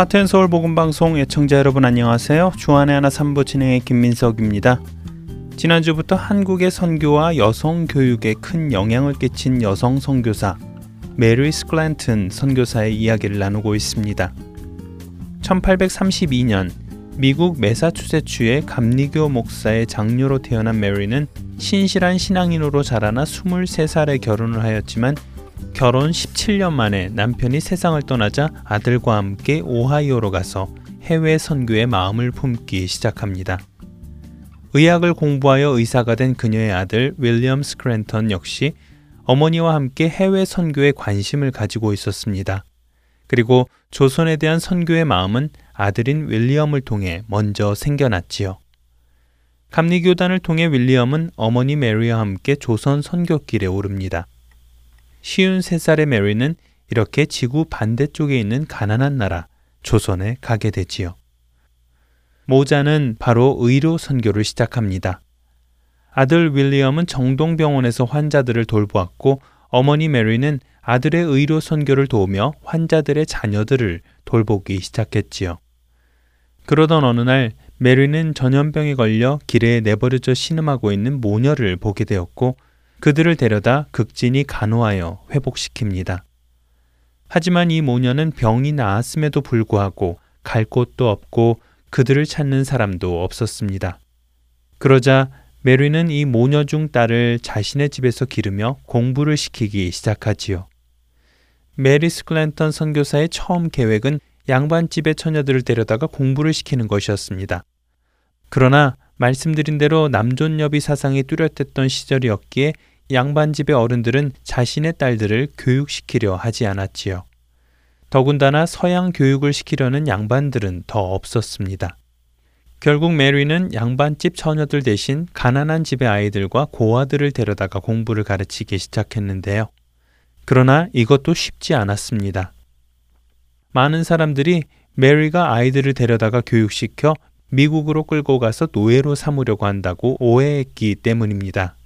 하트앤서울 복음방송 애청자 여러분 안녕하세요. 주안의 하나 3부 진행의 김민석입니다. 지난주부터 한국의 선교와 여성 교육에 큰 영향을 끼친 여성 선교사 메리 스클랜튼 선교사의 이야기를 나누고 있습니다. 1832년 미국 메사추세츠의 감리교 목사의 장녀로 태어난 메리는 신실한 신앙인으로 자라나 23살에 결혼을 하였지만 결혼 17년 만에 남편이 세상을 떠나자 아들과 함께 오하이오로 가서 해외 선교에 마음을 품기 시작합니다. 의학을 공부하여 의사가 된 그녀의 아들 윌리엄 스크랜턴 역시 어머니와 함께 해외 선교에 관심을 가지고 있었습니다. 그리고 조선에 대한 선교의 마음은 아들인 윌리엄을 통해 먼저 생겨났지요. 감리교단을 통해 윌리엄은 어머니 메리와 함께 조선 선교길에 오릅니다. 쉬운 세살의 메리는 이렇게 지구 반대쪽에 있는 가난한 나라 조선에 가게 되지요. 모자는 바로 의료 선교를 시작합니다. 아들 윌리엄은 정동병원에서 환자들을 돌보았고 어머니 메리는 아들의 의료 선교를 도우며 환자들의 자녀들을 돌보기 시작했지요. 그러던 어느 날 메리는 전염병에 걸려 길에 내버려져 신음하고 있는 모녀를 보게 되었고 그들을 데려다 극진히 간호하여 회복시킵니다. 하지만 이 모녀는 병이 나았음에도 불구하고 갈 곳도 없고 그들을 찾는 사람도 없었습니다. 그러자 메리는 이 모녀 중 딸을 자신의 집에서 기르며 공부를 시키기 시작하지요. 메리 스크랜턴 선교사의 처음 계획은 양반집의 처녀들을 데려다가 공부를 시키는 것이었습니다. 그러나 말씀드린 대로 남존여비 사상이 뚜렷했던 시절이었기에 양반 집의 어른들은 자신의 딸들을 교육시키려 하지 않았지요. 더군다나 서양 교육을 시키려는 양반들은 더 없었습니다. 결국 메리는 양반집 처녀들 대신 가난한 집의 아이들과 고아들을 데려다가 공부를 가르치기 시작했는데요. 그러나 이것도 쉽지 않았습니다. 많은 사람들이 메리가 아이들을 데려다가 교육시켜 미국으로 끌고 가서 노예로 삼으려고 한다고 오해했기 때문입니다.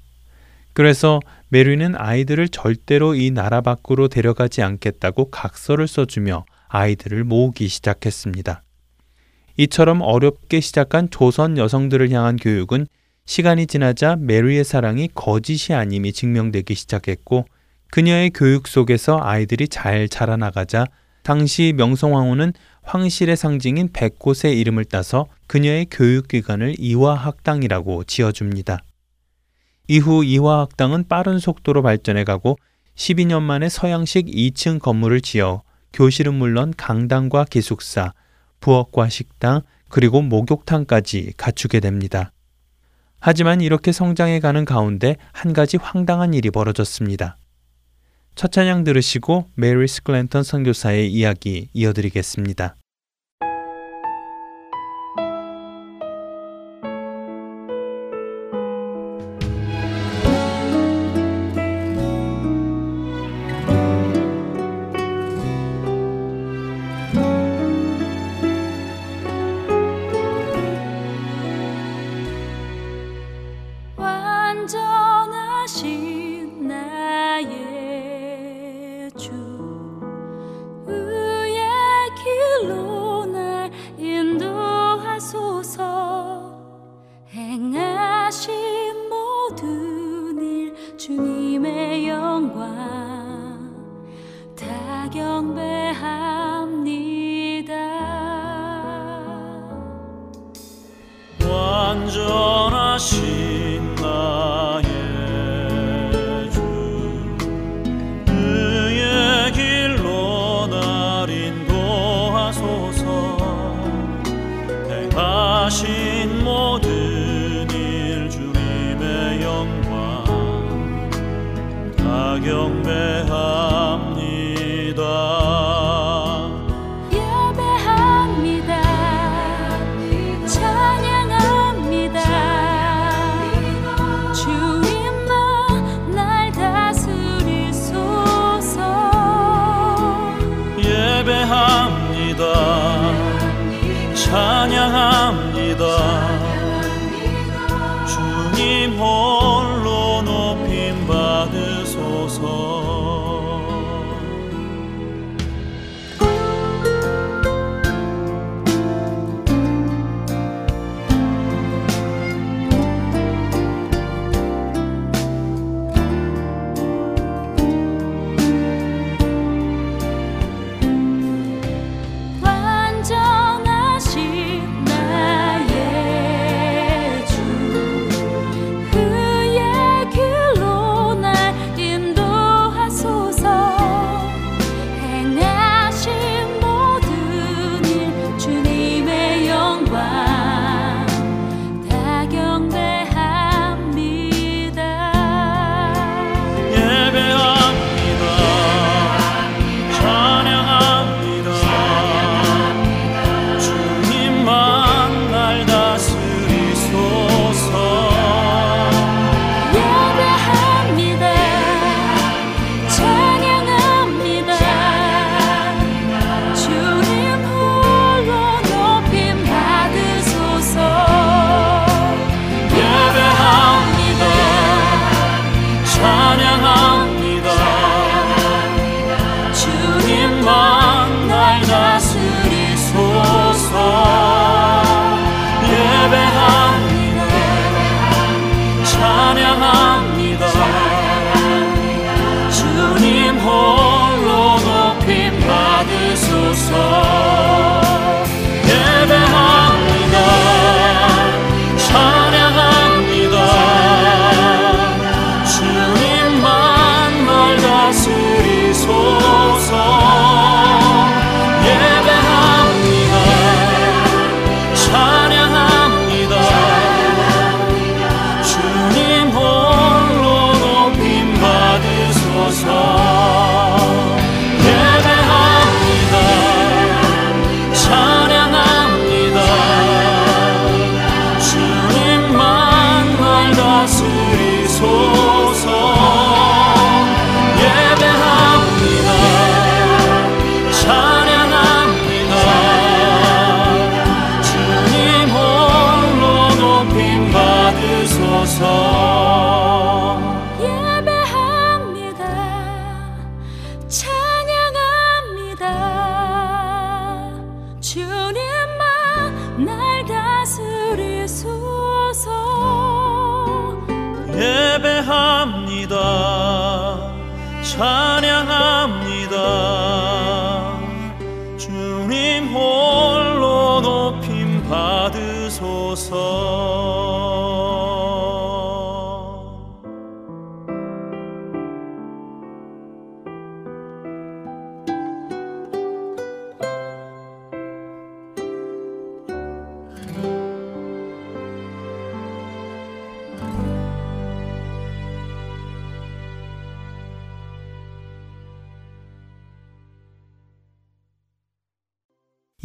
그래서 메리는 아이들을 절대로 이 나라 밖으로 데려가지 않겠다고 각서를 써주며 아이들을 모으기 시작했습니다. 이처럼 어렵게 시작한 조선 여성들을 향한 교육은 시간이 지나자 메리의 사랑이 거짓이 아님이 증명되기 시작했고 그녀의 교육 속에서 아이들이 잘 자라나가자 당시 명성황후는 황실의 상징인 백곳의 이름을 따서 그녀의 교육기관을 이화학당이라고 지어줍니다. 이후 이화학당은 빠른 속도로 발전해 가고 12년 만에 서양식 2층 건물을 지어 교실은 물론 강당과 기숙사, 부엌과 식당, 그리고 목욕탕까지 갖추게 됩니다. 하지만 이렇게 성장해 가는 가운데 한 가지 황당한 일이 벌어졌습니다. 첫 찬양 들으시고 메리 스클랜턴 선교사의 이야기 이어드리겠습니다.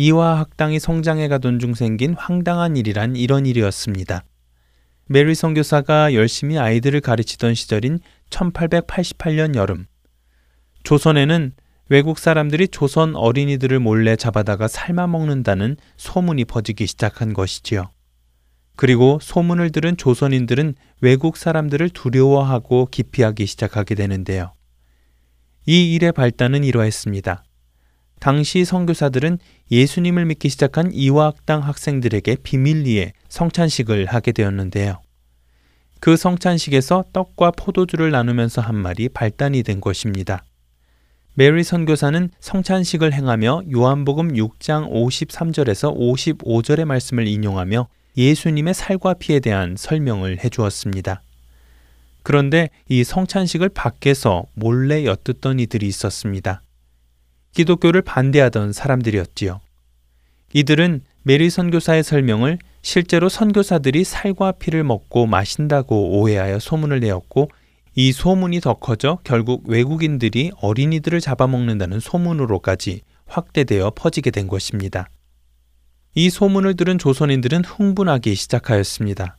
이화 학당이 성장해 가던 중 생긴 황당한 일이란 이런 일이었습니다. 메리 선교사가 열심히 아이들을 가르치던 시절인 1888년 여름. 조선에는 외국 사람들이 조선 어린이들을 몰래 잡아다가 삶아 먹는다는 소문이 퍼지기 시작한 것이지요. 그리고 소문을 들은 조선인들은 외국 사람들을 두려워하고 기피하기 시작하게 되는데요. 이 일의 발단은 이러했습니다. 당시 선교사들은 예수님을 믿기 시작한 이화학당 학생들에게 비밀리에 성찬식을 하게 되었는데요. 그 성찬식에서 떡과 포도주를 나누면서 한 말이 발단이 된 것입니다. 메리 선교사는 성찬식을 행하며 요한복음 6장 53절에서 55절의 말씀을 인용하며 예수님의 살과 피에 대한 설명을 해 주었습니다. 그런데 이 성찬식을 밖에서 몰래 엿듣던 이들이 있었습니다. 기독교를 반대하던 사람들이었지요. 이들은 메리 선교사의 설명을 실제로 선교사들이 살과 피를 먹고 마신다고 오해하여 소문을 내었고 이 소문이 더 커져 결국 외국인들이 어린이들을 잡아먹는다는 소문으로까지 확대되어 퍼지게 된 것입니다. 이 소문을 들은 조선인들은 흥분하기 시작하였습니다.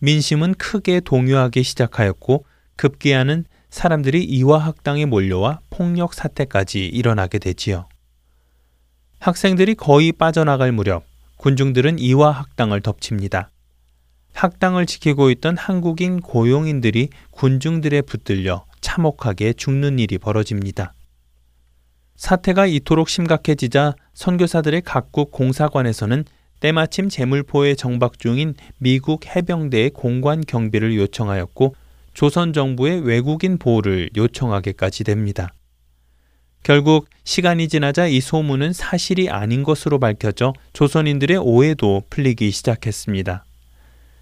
민심은 크게 동요하기 시작하였고 급기야는 사람들이 이화 학당에 몰려와 폭력 사태까지 일어나게 되지요. 학생들이 거의 빠져나갈 무렵 군중들은 이화 학당을 덮칩니다. 학당을 지키고 있던 한국인 고용인들이 군중들에 붙들려 참혹하게 죽는 일이 벌어집니다. 사태가 이토록 심각해지자 선교사들의 각국 공사관에서는 때마침 제물포에 정박 중인 미국 해병대의 공관 경비를 요청하였고 조선 정부의 외국인 보호를 요청하게까지 됩니다. 결국 시간이 지나자 이 소문은 사실이 아닌 것으로 밝혀져 조선인들의 오해도 풀리기 시작했습니다.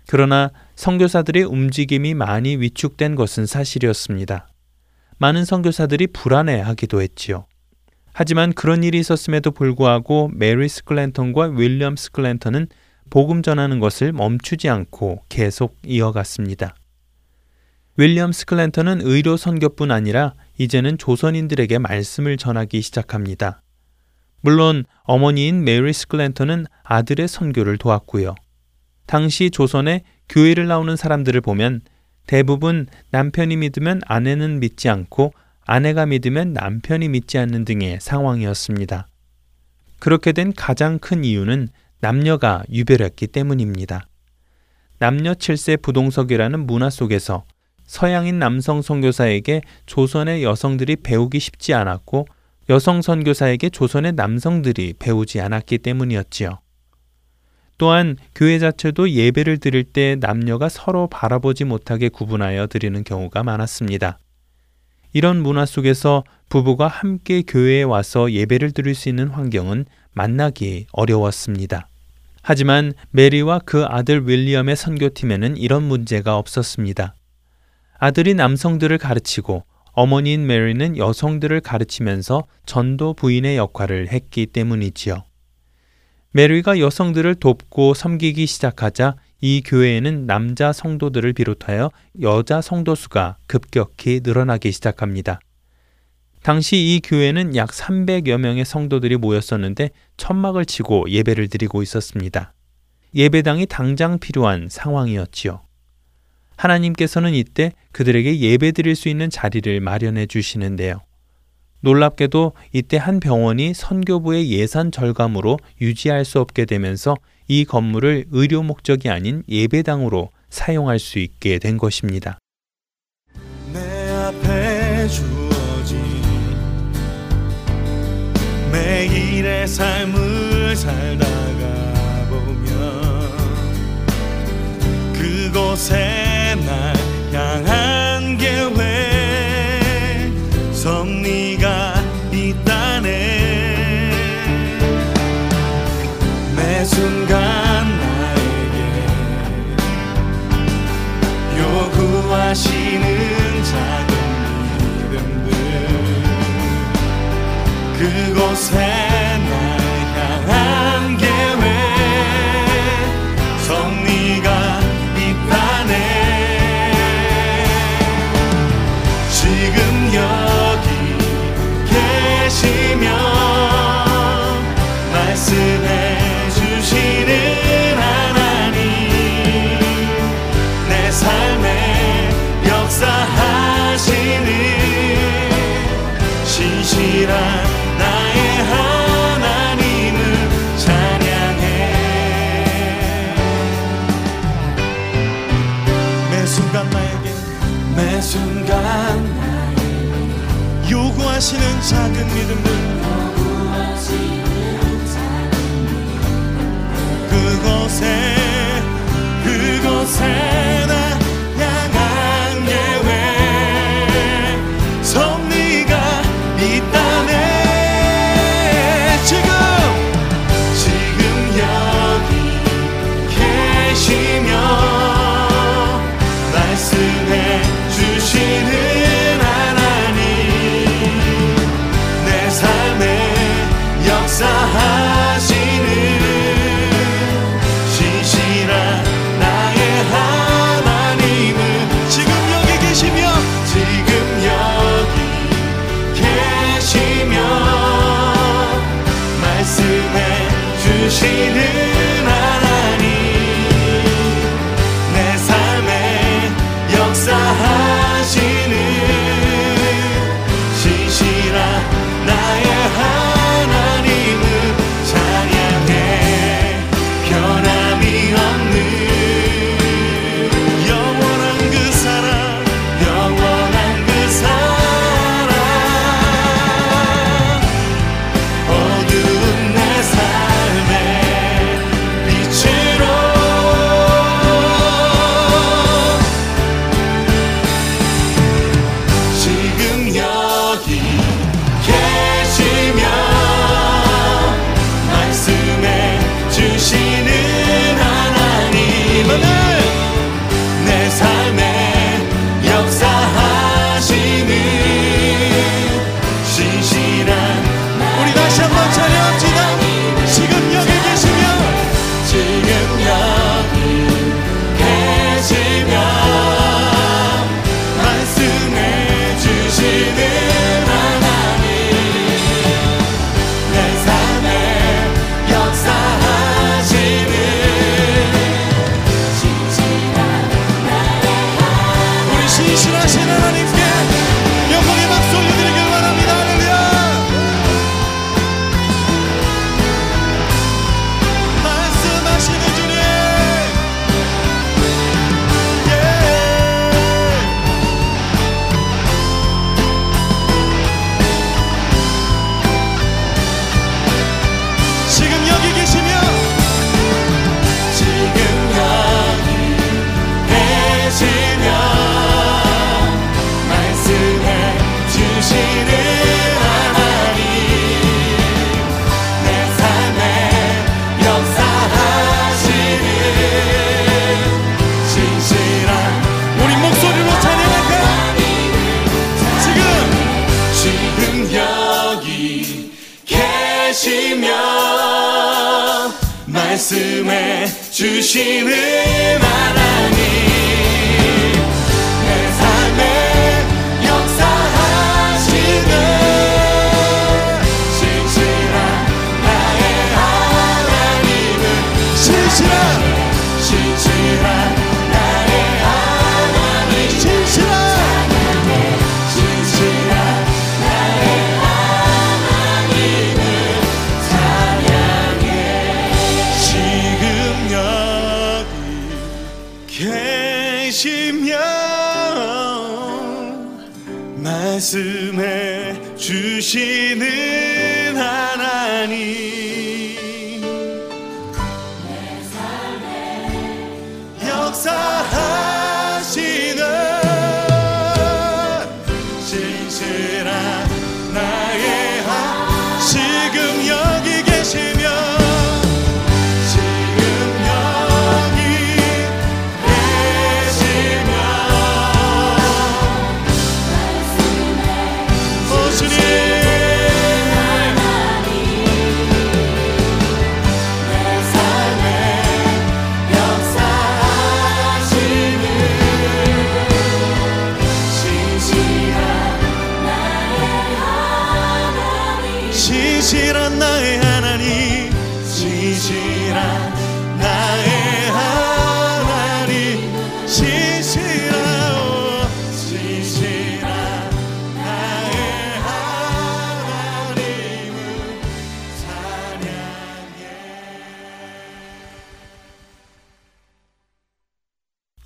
그러나 선교사들의 움직임이 많이 위축된 것은 사실이었습니다. 많은 선교사들이 불안해하기도 했지요. 하지만 그런 일이 있었음에도 불구하고 메리 스크랜턴과 윌리엄 스크랜턴은 복음 전하는 것을 멈추지 않고 계속 이어갔습니다. 윌리엄 스크랜턴은 의료 선교뿐 아니라 이제는 조선인들에게 말씀을 전하기 시작합니다. 물론 어머니인 메리 스크랜턴은 아들의 선교를 도왔고요. 당시 조선에 교회를 나오는 사람들을 보면 대부분 남편이 믿으면 아내는 믿지 않고 아내가 믿으면 남편이 믿지 않는 등의 상황이었습니다. 그렇게 된 가장 큰 이유는 남녀가 유별했기 때문입니다. 남녀 7세 부동석이라는 문화 속에서 서양인 남성 선교사에게 조선의 여성들이 배우기 쉽지 않았고 여성 선교사에게 조선의 남성들이 배우지 않았기 때문이었지요. 또한 교회 자체도 예배를 드릴 때 남녀가 서로 바라보지 못하게 구분하여 드리는 경우가 많았습니다. 이런 문화 속에서 부부가 함께 교회에 와서 예배를 드릴 수 있는 환경은 만나기 어려웠습니다. 하지만 메리와 그 아들 윌리엄의 선교팀에는 이런 문제가 없었습니다. 아들이 남성들을 가르치고 어머니인 메리는 여성들을 가르치면서 전도 부인의 역할을 했기 때문이지요. 메리가 여성들을 돕고 섬기기 시작하자 이 교회에는 남자 성도들을 비롯하여 여자 성도 수가 급격히 늘어나기 시작합니다. 당시 이 교회는 약 300여 명의 성도들이 모였었는데 천막을 치고 예배를 드리고 있었습니다. 예배당이 당장 필요한 상황이었지요. 하나님께서는 이때 그들에게 예배 드릴 수 있는 자리를 마련해 주시는데요. 놀랍게도 이때 한 병원이 선교부의 예산 절감으로 유지할 수 없게 되면서 이 건물을 의료 목적이 아닌 예배당으로 사용할 수 있게 된 것입니다. 매일의 삶을 살다가 보면 그곳에 날 향한 계획. 섭리가 있다네. 매 순간 나에게 요구하시는 작은 믿음들. 그곳에 작은 믿음을 거부하지는 않자 그곳에 그곳에.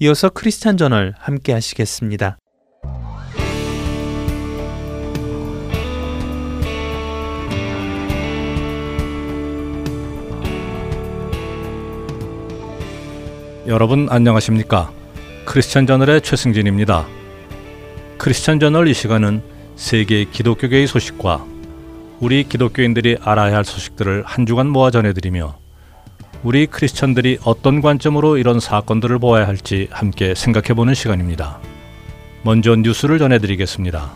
이어서 크리스찬 저널 함께 하시겠습니다. 여러분 안녕하십니까? 크리스천 저널의 최승진입니다. 크리스천 저널 이 시간은 세계 기독교계의 소식과 우리 기독교인들이 알아야 할 소식들을 한 주간 모아 전해드리며 우리 크리스천들이 어떤 관점으로 이런 사건들을 보아야 할지 함께 생각해 보는 시간입니다. 먼저 뉴스를 전해드리겠습니다.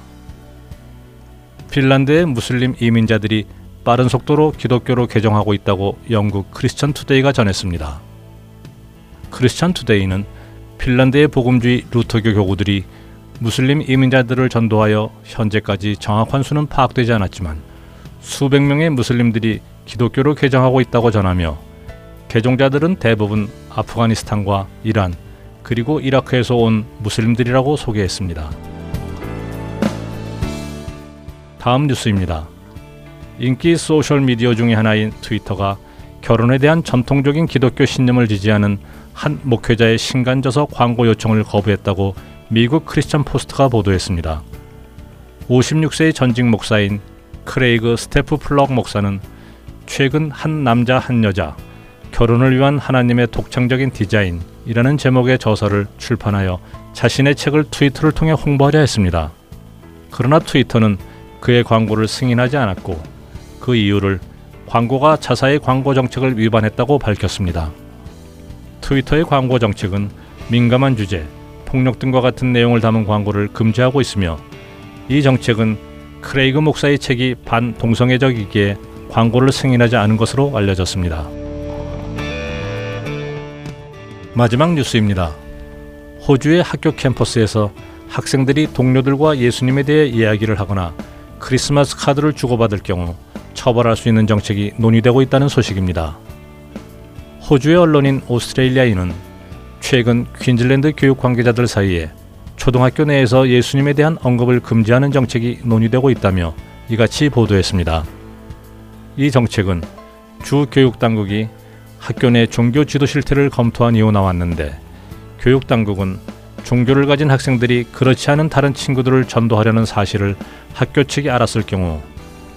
핀란드의 무슬림 이민자들이 빠른 속도로 기독교로 개종하고 있다고 영국 크리스천 투데이가 전했습니다. 크리스천 투데이는 핀란드의 복음주의 루터교 교구들이 무슬림 이민자들을 전도하여 현재까지 정확한 수는 파악되지 않았지만 수백 명의 무슬림들이 기독교로 개종하고 있다고 전하며 개종자들은 대부분 아프가니스탄과 이란 그리고 이라크에서 온 무슬림들이라고 소개했습니다. 다음 뉴스입니다. 인기 소셜 미디어 중의 하나인 트위터가 결혼에 대한 전통적인 기독교 신념을 지지하는 한 목회자의 신간저서 광고 요청을 거부했다고 미국 크리스천 포스트가 보도했습니다. 56세의 전직 목사인 크레이그 스텔프 플럭 목사는 최근 한 남자 한 여자 결혼을 위한 하나님의 독창적인 디자인이라는 제목의 저서를 출판하여 자신의 책을 트위터를 통해 홍보하려 했습니다. 그러나 트위터는 그의 광고를 승인하지 않았고 그 이유를 광고가 자사의 광고 정책을 위반했다고 밝혔습니다. 트위터의 광고 정책은 민감한 주제, 폭력 등과 같은 내용을 담은 광고를 금지하고 있으며 이 정책은 크레이그 목사의 책이 반동성애적이기에 광고를 승인하지 않은 것으로 알려졌습니다. 마지막 뉴스입니다. 호주의 학교 캠퍼스에서 학생들이 동료들과 예수님에 대해 이야기를 하거나 크리스마스 카드를 주고받을 경우 처벌할 수 있는 정책이 논의되고 있다는 소식입니다. 호주의 언론인 오스트레일리아인은 최근 퀸즐랜드 교육 관계자들 사이에 초등학교 내에서 예수님에 대한 언급을 금지하는 정책이 논의되고 있다며 이같이 보도했습니다. 이 정책은 주 교육 당국이 학교 내 종교 지도 실태를 검토한 이후 나왔는데 교육 당국은 종교를 가진 학생들이 그렇지 않은 다른 친구들을 전도하려는 사실을 학교 측이 알았을 경우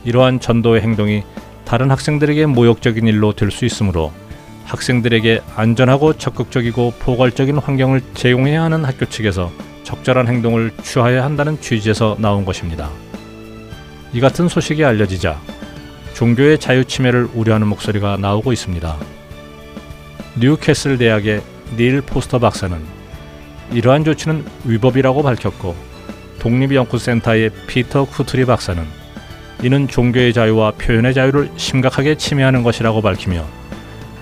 이러한 전도의 행동이 다른 학생들에게 모욕적인 일로 될 수 있으므로 학생들에게 안전하고 적극적이고 포괄적인 환경을 제공해야 하는 학교 측에서 적절한 행동을 취하여야 한다는 취지에서 나온 것입니다. 이 같은 소식이 알려지자 종교의 자유 침해를 우려하는 목소리가 나오고 있습니다. 뉴캐슬 대학의 닐 포스터 박사는 이러한 조치는 위법이라고 밝혔고 독립연구센터의 피터 쿠트리 박사는 이는 종교의 자유와 표현의 자유를 심각하게 침해하는 것이라고 밝히며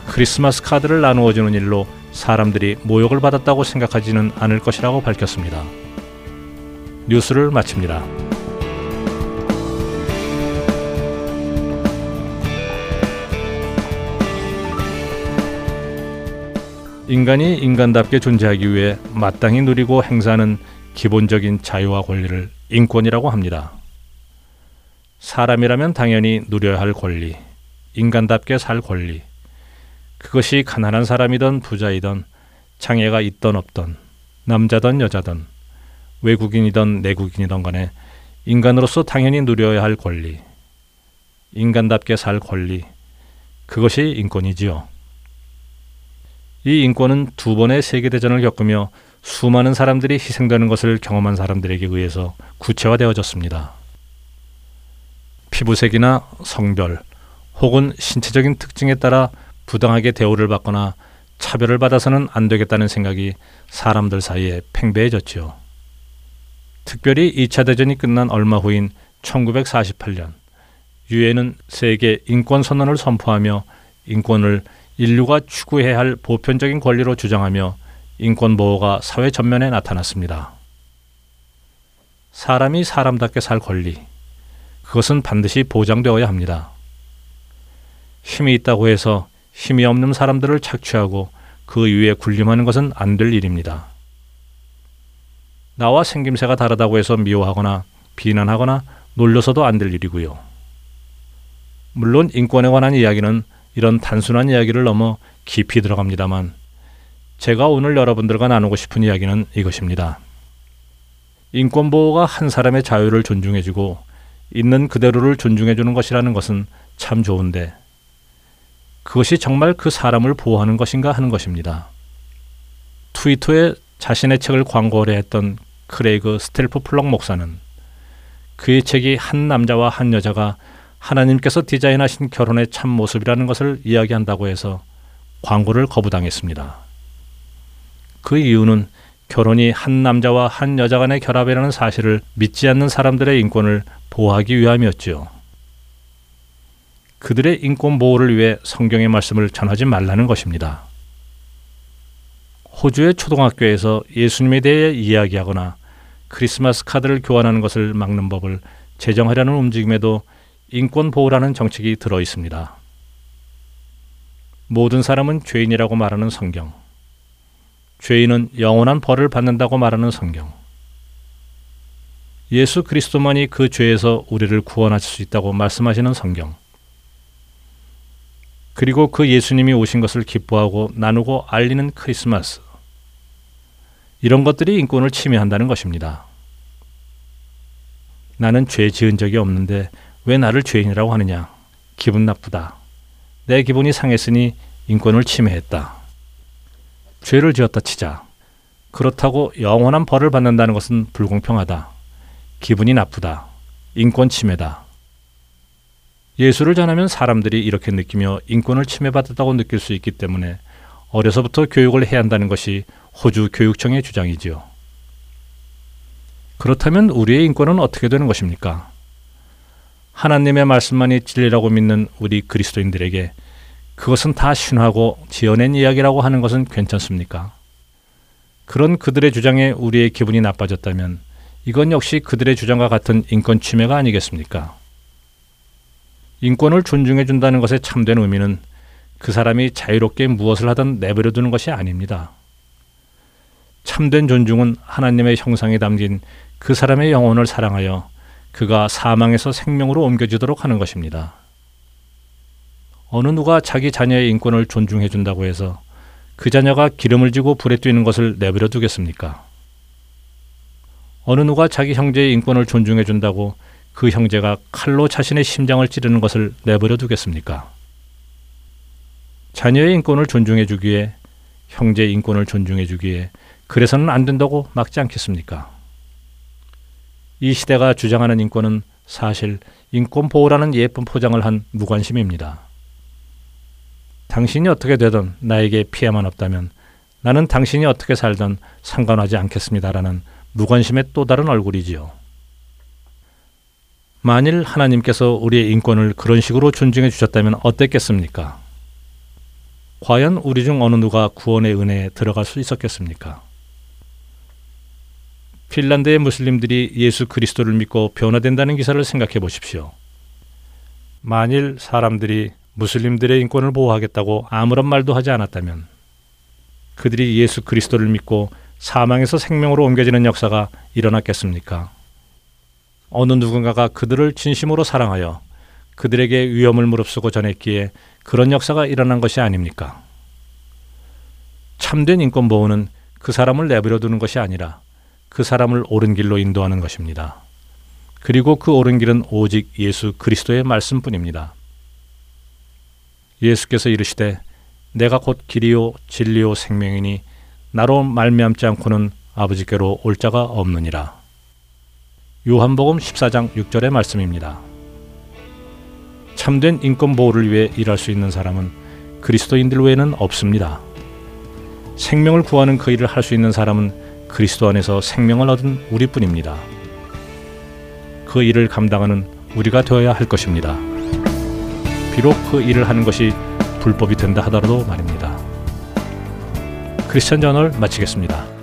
크리스마스 카드를 나누어 주는 일로 사람들이 모욕을 받았다고 생각하지는 않을 것이라고 밝혔습니다. 뉴스를 마칩니다. 인간이 인간답게 존재하기 위해 마땅히 누리고 행사하는 기본적인 자유와 권리를 인권이라고 합니다. 사람이라면 당연히 누려야 할 권리, 인간답게 살 권리. 그것이 가난한 사람이든 부자이든 장애가 있던 없던 남자든 여자든 외국인이든 내국인이든 간에 인간으로서 당연히 누려야 할 권리. 인간답게 살 권리. 그것이 인권이지요. 이 인권은 두 번의 세계대전을 겪으며 수많은 사람들이 희생되는 것을 경험한 사람들에게 의해서 구체화되어졌습니다. 피부색이나 성별 혹은 신체적인 특징에 따라 부당하게 대우를 받거나 차별을 받아서는 안 되겠다는 생각이 사람들 사이에 팽배해졌지요. 특별히 2차 대전이 끝난 얼마 후인 1948년 유엔은 세계 인권 선언을 선포하며 인권을 인류가 추구해야 할 보편적인 권리로 주장하며 인권 보호가 사회 전면에 나타났습니다. 사람이 사람답게 살 권리, 그것은 반드시 보장되어야 합니다. 힘이 있다고 해서 힘이 없는 사람들을 착취하고 그 위에 군림하는 것은 안 될 일입니다. 나와 생김새가 다르다고 해서 미워하거나 비난하거나 놀려서도 안 될 일이고요. 물론 인권에 관한 이야기는 이런 단순한 이야기를 넘어 깊이 들어갑니다만 제가 오늘 여러분들과 나누고 싶은 이야기는 이것입니다. 인권 보호가 한 사람의 자유를 존중해주고 있는 그대로를 존중해주는 것이라는 것은 참 좋은데 그것이 정말 그 사람을 보호하는 것인가 하는 것입니다. 트위터에 자신의 책을 광고를 했던 크레이그 스텔프 플럭 목사는 그의 책이 한 남자와 한 여자가 하나님께서 디자인하신 결혼의 참 모습이라는 것을 이야기한다고 해서 광고를 거부당했습니다. 그 이유는 결혼이 한 남자와 한 여자 간의 결합이라는 사실을 믿지 않는 사람들의 인권을 보호하기 위함이었지요. 그들의 인권 보호를 위해 성경의 말씀을 전하지 말라는 것입니다. 호주의 초등학교에서 예수님에 대해 이야기하거나 크리스마스 카드를 교환하는 것을 막는 법을 제정하려는 움직임에도 인권 보호라는 정책이 들어 있습니다. 모든 사람은 죄인이라고 말하는 성경. 죄인은 영원한 벌을 받는다고 말하는 성경. 예수 그리스도만이 그 죄에서 우리를 구원하실 수 있다고 말씀하시는 성경. 그리고 그 예수님이 오신 것을 기뻐하고 나누고 알리는 크리스마스. 이런 것들이 인권을 침해한다는 것입니다. 나는 죄 지은 적이 없는데 왜 나를 죄인이라고 하느냐? 기분 나쁘다. 내 기분이 상했으니 인권을 침해했다. 죄를 지었다 치자. 그렇다고 영원한 벌을 받는다는 것은 불공평하다. 기분이 나쁘다. 인권 침해다. 예수를 전하면 사람들이 이렇게 느끼며 인권을 침해받았다고 느낄 수 있기 때문에 어려서부터 교육을 해야 한다는 것이 호주 교육청의 주장이지요. 그렇다면 우리의 인권은 어떻게 되는 것입니까? 하나님의 말씀만이 진리라고 믿는 우리 그리스도인들에게 그것은 다 신하고 지어낸 이야기라고 하는 것은 괜찮습니까? 그런 그들의 주장에 우리의 기분이 나빠졌다면 이건 역시 그들의 주장과 같은 인권 침해가 아니겠습니까? 인권을 존중해 준다는 것의 참된 의미는 그 사람이 자유롭게 무엇을 하든 내버려 두는 것이 아닙니다. 참된 존중은 하나님의 형상에 담긴 그 사람의 영혼을 사랑하여 그가 사망에서 생명으로 옮겨지도록 하는 것입니다. 어느 누가 자기 자녀의 인권을 존중해 준다고 해서 그 자녀가 기름을 지고 불에 뛰는 것을 내버려 두겠습니까? 어느 누가 자기 형제의 인권을 존중해 준다고 그 형제가 칼로 자신의 심장을 찌르는 것을 내버려 두겠습니까? 자녀의 인권을 존중해 주기에 형제의 인권을 존중해 주기에 그래서는 안 된다고 막지 않겠습니까? 이 시대가 주장하는 인권은 사실 인권 보호라는 예쁜 포장을 한 무관심입니다. 당신이 어떻게 되든 나에게 피해만 없다면 나는 당신이 어떻게 살든 상관하지 않겠습니다라는 무관심의 또 다른 얼굴이지요. 만일 하나님께서 우리의 인권을 그런 식으로 존중해 주셨다면 어땠겠습니까? 과연 우리 중 어느 누가 구원의 은혜에 들어갈 수 있었겠습니까? 핀란드의 무슬림들이 예수 그리스도를 믿고 변화된다는 기사를 생각해 보십시오. 만일 사람들이 무슬림들의 인권을 보호하겠다고 아무런 말도 하지 않았다면 그들이 예수 그리스도를 믿고 사망에서 생명으로 옮겨지는 역사가 일어났겠습니까? 어느 누군가가 그들을 진심으로 사랑하여 그들에게 위험을 무릅쓰고 전했기에 그런 역사가 일어난 것이 아닙니까? 참된 인권 보호는 그 사람을 내버려 두는 것이 아니라 그 사람을 옳은 길로 인도하는 것입니다. 그리고 그 옳은 길은 오직 예수 그리스도의 말씀뿐입니다. 예수께서 이르시되 내가 곧 길이요 진리요 생명이니 나로 말미암지 않고는 아버지께로 올 자가 없느니라. 요한복음 14장 6절의 말씀입니다. 참된 인권 보호를 위해 일할 수 있는 사람은 그리스도인들 외에는 없습니다. 생명을 구하는 그 일을 할 수 있는 사람은 그리스도 안에서 생명을 얻은 우리뿐입니다. 그 일을 감당하는 우리가 되어야 할 것입니다. 비록 그 일을 하는 것이 불법이 된다 하더라도 말입니다. 크리스천 저널 마치겠습니다.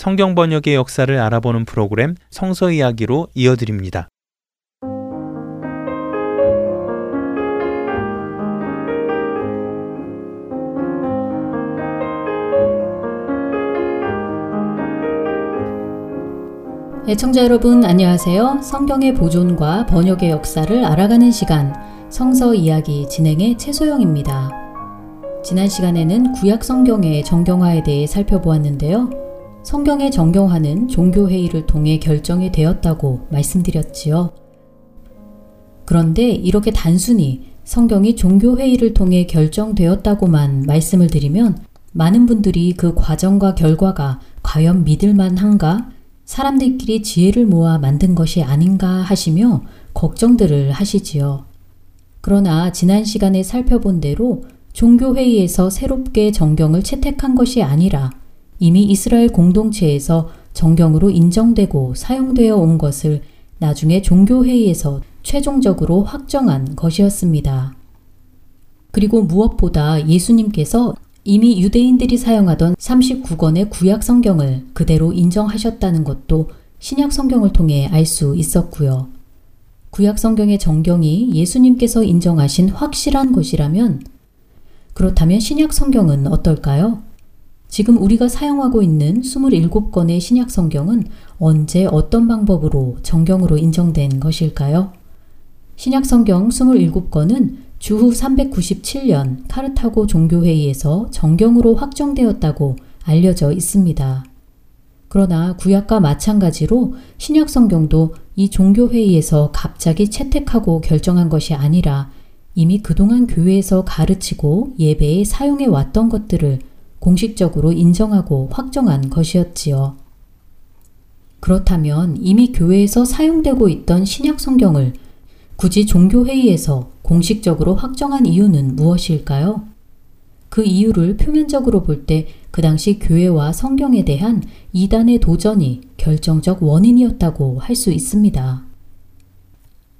성경 번역의 역사를 알아보는 프로그램 성서 이야기로 이어드립니다. 애청자 여러분 안녕하세요. 성경의 보존과 번역의 역사를 알아가는 시간 성서 이야기 진행의 최소영입니다. 지난 시간에는 구약 성경의 정경화에 대해 살펴보았는데요. 성경의 정경화는 종교회의를 통해 결정이 되었다고 말씀드렸지요. 그런데 이렇게 단순히 성경이 종교회의를 통해 결정되었다고만 말씀을 드리면 많은 분들이 그 과정과 결과가 과연 믿을만 한가? 사람들끼리 지혜를 모아 만든 것이 아닌가 하시며 걱정들을 하시지요. 그러나 지난 시간에 살펴본 대로 종교회의에서 새롭게 정경을 채택한 것이 아니라 이미 이스라엘 공동체에서 정경으로 인정되고 사용되어 온 것을 나중에 종교회의에서 최종적으로 확정한 것이었습니다. 그리고 무엇보다 예수님께서 이미 유대인들이 사용하던 39권의 구약 성경을 그대로 인정하셨다는 것도 신약 성경을 통해 알 수 있었고요. 구약 성경의 정경이 예수님께서 인정하신 확실한 것이라면 그렇다면 신약 성경은 어떨까요? 지금 우리가 사용하고 있는 27권의 신약 성경은 언제 어떤 방법으로 정경으로 인정된 것일까요? 신약 성경 27권은 주후 397년 카르타고 종교회의에서 정경으로 확정되었다고 알려져 있습니다. 그러나 구약과 마찬가지로 신약 성경도 이 종교회의에서 갑자기 채택하고 결정한 것이 아니라 이미 그동안 교회에서 가르치고 예배에 사용해 왔던 것들을 공식적으로 인정하고 확정한 것이었지요. 그렇다면 이미 교회에서 사용되고 있던 신약 성경을 굳이 종교회의에서 공식적으로 확정한 이유는 무엇일까요? 그 이유를 표면적으로 볼 때 그 당시 교회와 성경에 대한 이단의 도전이 결정적 원인이었다고 할 수 있습니다.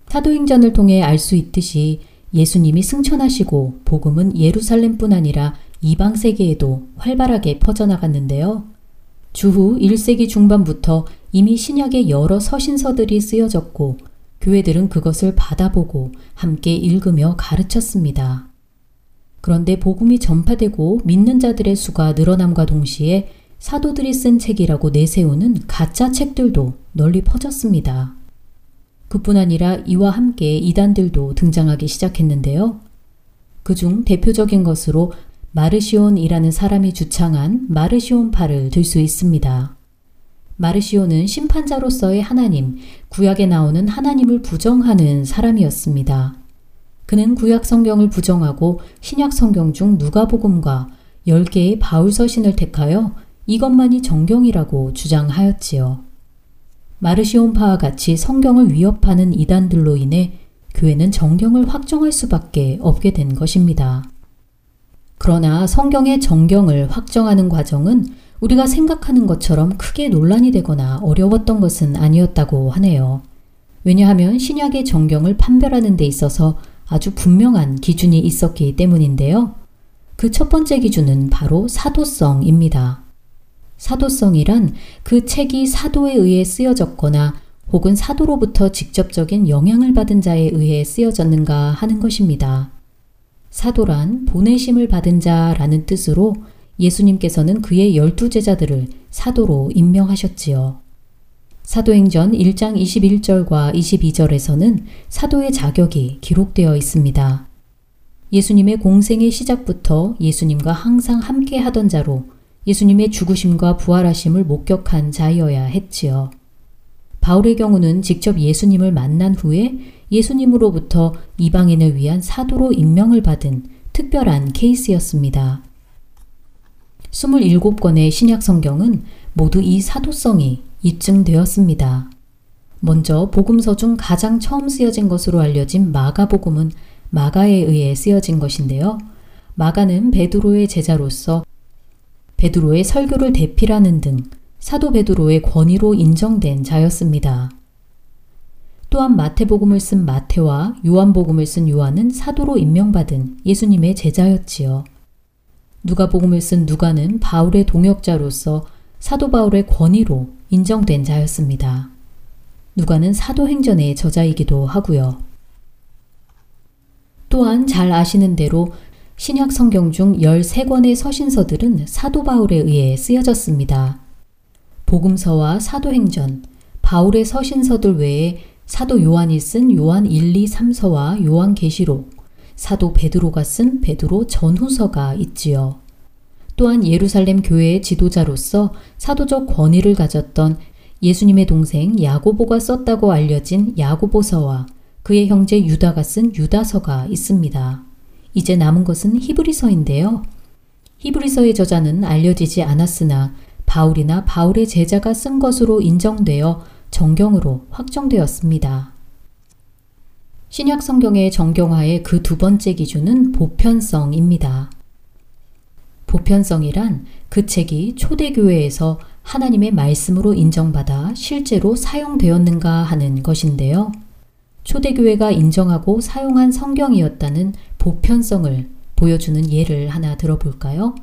사도행전을 통해 알 수 있듯이 예수님이 승천하시고 복음은 예루살렘뿐 아니라 이방 세계에도 활발하게 퍼져나갔는데요. 주후 1세기 중반부터 이미 신약의 여러 서신서들이 쓰여졌고 교회들은 그것을 받아보고 함께 읽으며 가르쳤습니다. 그런데 복음이 전파되고 믿는 자들의 수가 늘어남과 동시에 사도들이 쓴 책이라고 내세우는 가짜 책들도 널리 퍼졌습니다. 그뿐 아니라 이와 함께 이단들도 등장하기 시작했는데요. 그중 대표적인 것으로 마르시온이라는 사람이 주창한 마르시온파를 들 수 있습니다. 마르시오는 심판자로서의 하나님, 구약에 나오는 하나님을 부정하는 사람이었습니다. 그는 구약 성경을 부정하고 신약 성경 중 누가복음과 10개의 바울 서신을 택하여 이것만이 정경이라고 주장하였지요. 마르시온파와 같이 성경을 위협하는 이단들로 인해 교회는 정경을 확정할 수밖에 없게 된 것입니다. 그러나 성경의 정경을 확정하는 과정은 우리가 생각하는 것처럼 크게 논란이 되거나 어려웠던 것은 아니었다고 하네요. 왜냐하면 신약의 정경을 판별하는 데 있어서 아주 분명한 기준이 있었기 때문인데요. 그 첫 번째 기준은 바로 사도성입니다. 사도성이란 그 책이 사도에 의해 쓰여졌거나 혹은 사도로부터 직접적인 영향을 받은 자에 의해 쓰여졌는가 하는 것입니다. 사도란 보내심을 받은 자라는 뜻으로 예수님께서는 그의 열두 제자들을 사도로 임명하셨지요. 사도행전 1장 21절과 22절에서는 사도의 자격이 기록되어 있습니다. 예수님의 공생의 시작부터 예수님과 항상 함께 하던 자로 예수님의 죽으심과 부활하심을 목격한 자여야 했지요. 바울의 경우는 직접 예수님을 만난 후에 예수님으로부터 이방인을 위한 사도로 임명을 받은 특별한 케이스였습니다. 27권의 신약 성경은 모두 이 사도성이 입증되었습니다. 먼저 복음서 중 가장 처음 쓰여진 것으로 알려진 마가복음은 마가에 의해 쓰여진 것인데요. 마가는 베드로의 제자로서 베드로의 설교를 대필하는 등 사도 베드로의 권위로 인정된 자였습니다. 또한 마태복음을 쓴 마태와 요한복음을 쓴 요한은 사도로 임명받은 예수님의 제자였지요. 누가복음을 쓴 누가는 바울의 동역자로서 사도 바울의 권위로 인정된 자였습니다. 누가는 사도행전의 저자이기도 하고요. 또한 잘 아시는 대로 신약 성경 중 13권의 서신서들은 사도 바울에 의해 쓰여졌습니다. 복음서와 사도행전, 바울의 서신서들 외에 사도 요한이 쓴 요한 1, 2, 3서와 요한 계시록, 사도 베드로가 쓴 베드로 전후서가 있지요. 또한 예루살렘 교회의 지도자로서 사도적 권위를 가졌던 예수님의 동생 야고보가 썼다고 알려진 야고보서와 그의 형제 유다가 쓴 유다서가 있습니다. 이제 남은 것은 히브리서인데요. 히브리서의 저자는 알려지지 않았으나 바울이나 바울의 제자가 쓴 것으로 인정되어 정경으로 확정되었습니다. 신약 성경의 정경화의 그 두 번째 기준은 보편성입니다. 보편성이란 그 책이 초대교회에서 하나님의 말씀으로 인정받아 실제로 사용되었는가 하는 것인데요. 초대교회가 인정하고 사용한 성경이었다는 보편성을 보여주는 예를 하나 들어볼까요?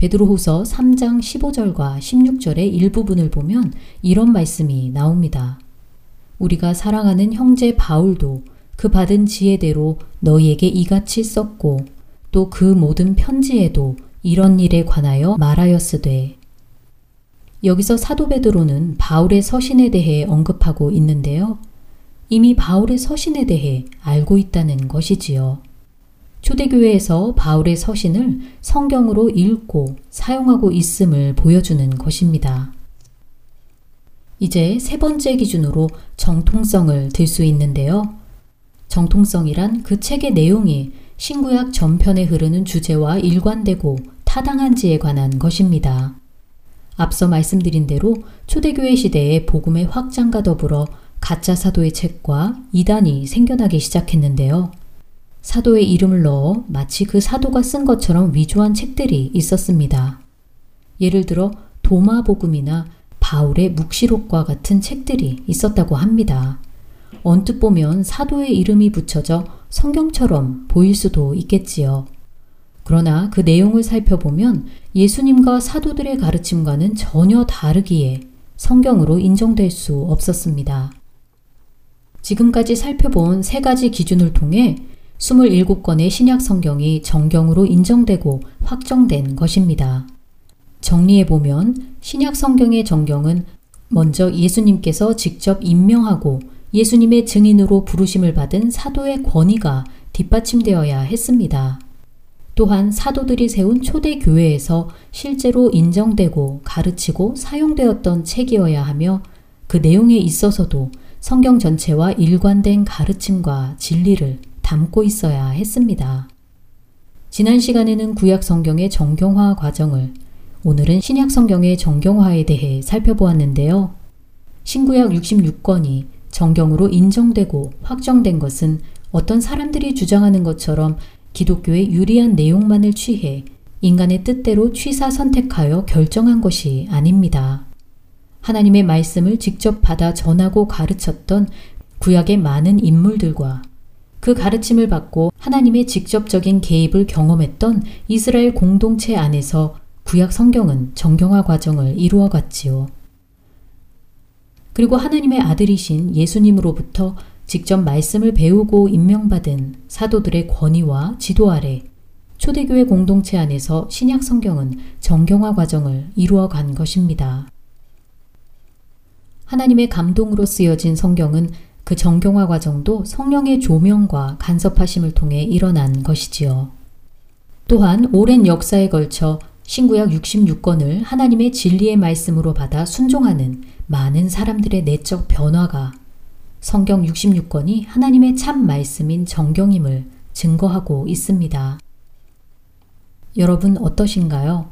베드로후서 3장 15절과 16절의 일부분을 보면 이런 말씀이 나옵니다. 우리가 사랑하는 형제 바울도 그 받은 지혜대로 너희에게 이같이 썼고 또 그 모든 편지에도 이런 일에 관하여 말하였으되 여기서 사도 베드로는 바울의 서신에 대해 언급하고 있는데요. 이미 바울의 서신에 대해 알고 있다는 것이지요. 초대교회에서 바울의 서신을 성경으로 읽고 사용하고 있음을 보여주는 것입니다. 이제 세 번째 기준으로 정통성을 들 수 있는데요. 정통성이란 그 책의 내용이 신구약 전편에 흐르는 주제와 일관되고 타당한지에 관한 것입니다. 앞서 말씀드린 대로 초대교회 시대의 복음의 확장과 더불어 가짜 사도의 책과 이단이 생겨나기 시작했는데요. 사도의 이름을 넣어 마치 그 사도가 쓴 것처럼 위조한 책들이 있었습니다. 예를 들어 도마복음이나 바울의 묵시록과 같은 책들이 있었다고 합니다. 언뜻 보면 사도의 이름이 붙여져 성경처럼 보일 수도 있겠지요. 그러나 그 내용을 살펴보면 예수님과 사도들의 가르침과는 전혀 다르기에 성경으로 인정될 수 없었습니다. 지금까지 살펴본 세 가지 기준을 통해 27권의 신약 성경이 정경으로 인정되고 확정된 것입니다. 정리해보면 신약 성경의 정경은 먼저 예수님께서 직접 임명하고 예수님의 증인으로 부르심을 받은 사도의 권위가 뒷받침되어야 했습니다. 또한 사도들이 세운 초대 교회에서 실제로 인정되고 가르치고 사용되었던 책이어야 하며 그 내용에 있어서도 성경 전체와 일관된 가르침과 진리를 담고 있어야 했습니다. 지난 시간에는 구약 성경의 정경화 과정을, 오늘은 신약 성경의 정경화에 대해 살펴보았는데요. 신구약 66권이 정경으로 인정되고 확정된 것은 어떤 사람들이 주장하는 것처럼 기독교의 유리한 내용만을 취해 인간의 뜻대로 취사 선택하여 결정한 것이 아닙니다. 하나님의 말씀을 직접 받아 전하고 가르쳤던 구약의 많은 인물들과 그 가르침을 받고 하나님의 직접적인 개입을 경험했던 이스라엘 공동체 안에서 구약 성경은 정경화 과정을 이루어 갔지요. 그리고 하나님의 아들이신 예수님으로부터 직접 말씀을 배우고 임명받은 사도들의 권위와 지도 아래 초대교회 공동체 안에서 신약 성경은 정경화 과정을 이루어 간 것입니다. 하나님의 감동으로 쓰여진 성경은 그 정경화 과정도 성령의 조명과 간섭하심을 통해 일어난 것이지요. 또한 오랜 역사에 걸쳐 신구약 66권을 하나님의 진리의 말씀으로 받아 순종하는 많은 사람들의 내적 변화가 성경 66권이 하나님의 참 말씀인 정경임을 증거하고 있습니다. 여러분 어떠신가요?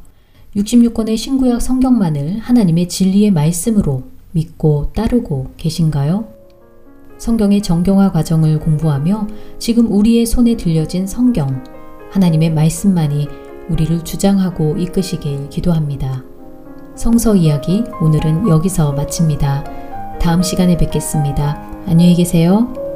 66권의 신구약 성경만을 하나님의 진리의 말씀으로 믿고 따르고 계신가요? 성경의 정경화 과정을 공부하며 지금 우리의 손에 들려진 성경, 하나님의 말씀만이 우리를 주장하고 이끄시길 기도합니다. 성서 이야기 오늘은 여기서 마칩니다. 다음 시간에 뵙겠습니다. 안녕히 계세요.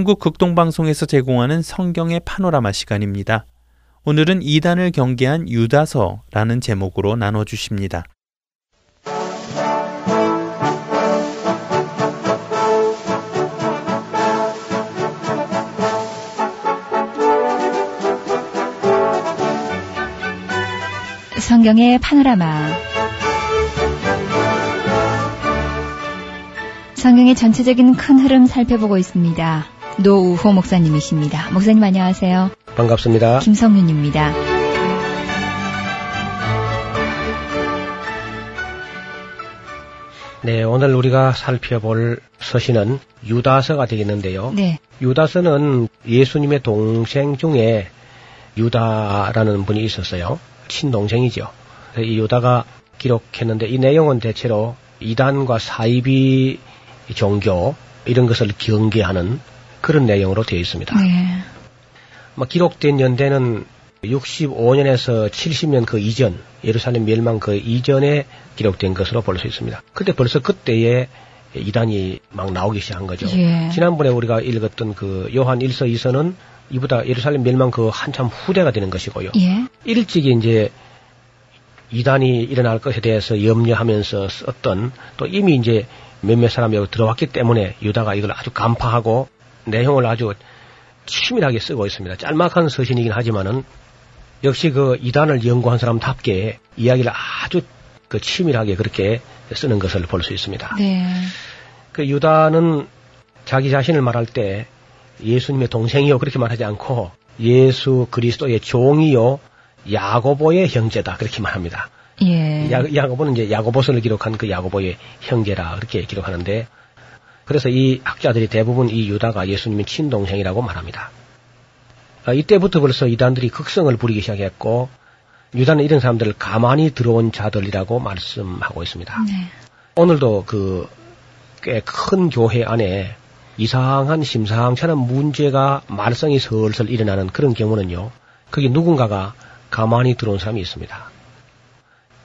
한국 극동방송에서 제공하는 성경의 파노라마 시간입니다. 오늘은 이단을 경계한 유다서라는 제목으로 나눠주십니다. 성경의 파노라마 성경의 전체적인 큰 흐름 살펴보고 있습니다. 노우호 목사님이십니다. 목사님 안녕하세요. 반갑습니다. 김성윤입니다. 네, 오늘 우리가 살펴볼 서신은 유다서가 되겠는데요. 네. 유다서는 예수님의 동생 중에 유다라는 분이 있었어요. 친동생이죠. 이 유다가 기록했는데 이 내용은 대체로 이단과 사이비 종교 이런 것을 경계하는 그런 내용으로 되어 있습니다. 네. 뭐 기록된 연대는 65년에서 70년 그 이전, 예루살렘 멸망 그 이전에 기록된 것으로 볼 수 있습니다. 근데 벌써 그때에 이단이 막 나오기 시작한 거죠. 예. 지난번에 우리가 읽었던 그 요한 1서 2서는 이보다 예루살렘 멸망 그 한참 후대가 되는 것이고요. 예. 일찍이 이제 이단이 일어날 것에 대해서 염려하면서 썼던 또 이미 이제 몇몇 사람이 들어왔기 때문에 유다가 이걸 아주 간파하고 내용을 아주 치밀하게 쓰고 있습니다. 짤막한 서신이긴 하지만은 역시 그 이단을 연구한 사람답게 이야기를 아주 그 치밀하게 그렇게 쓰는 것을 볼 수 있습니다. 네. 그 유다는 자기 자신을 말할 때 예수님의 동생이요 그렇게 말하지 않고 예수 그리스도의 종이요 야고보의 형제다 그렇게 말합니다. 예. 야, 야고보는 이제 야고보서를 기록한 그 야고보의 형제라 그렇게 기록하는데 그래서 이 학자들이 대부분 이 유다가 예수님의 친동생이라고 말합니다. 아, 이때부터 벌써 이단들이 극성을 부리기 시작했고 유다는 이런 사람들을 가만히 들어온 자들이라고 말씀하고 있습니다. 네. 오늘도 그 꽤 큰 교회 안에 이상한 심상찮은 문제가 말썽이 슬슬 일어나는 그런 경우는요. 거기 누군가가 가만히 들어온 사람이 있습니다.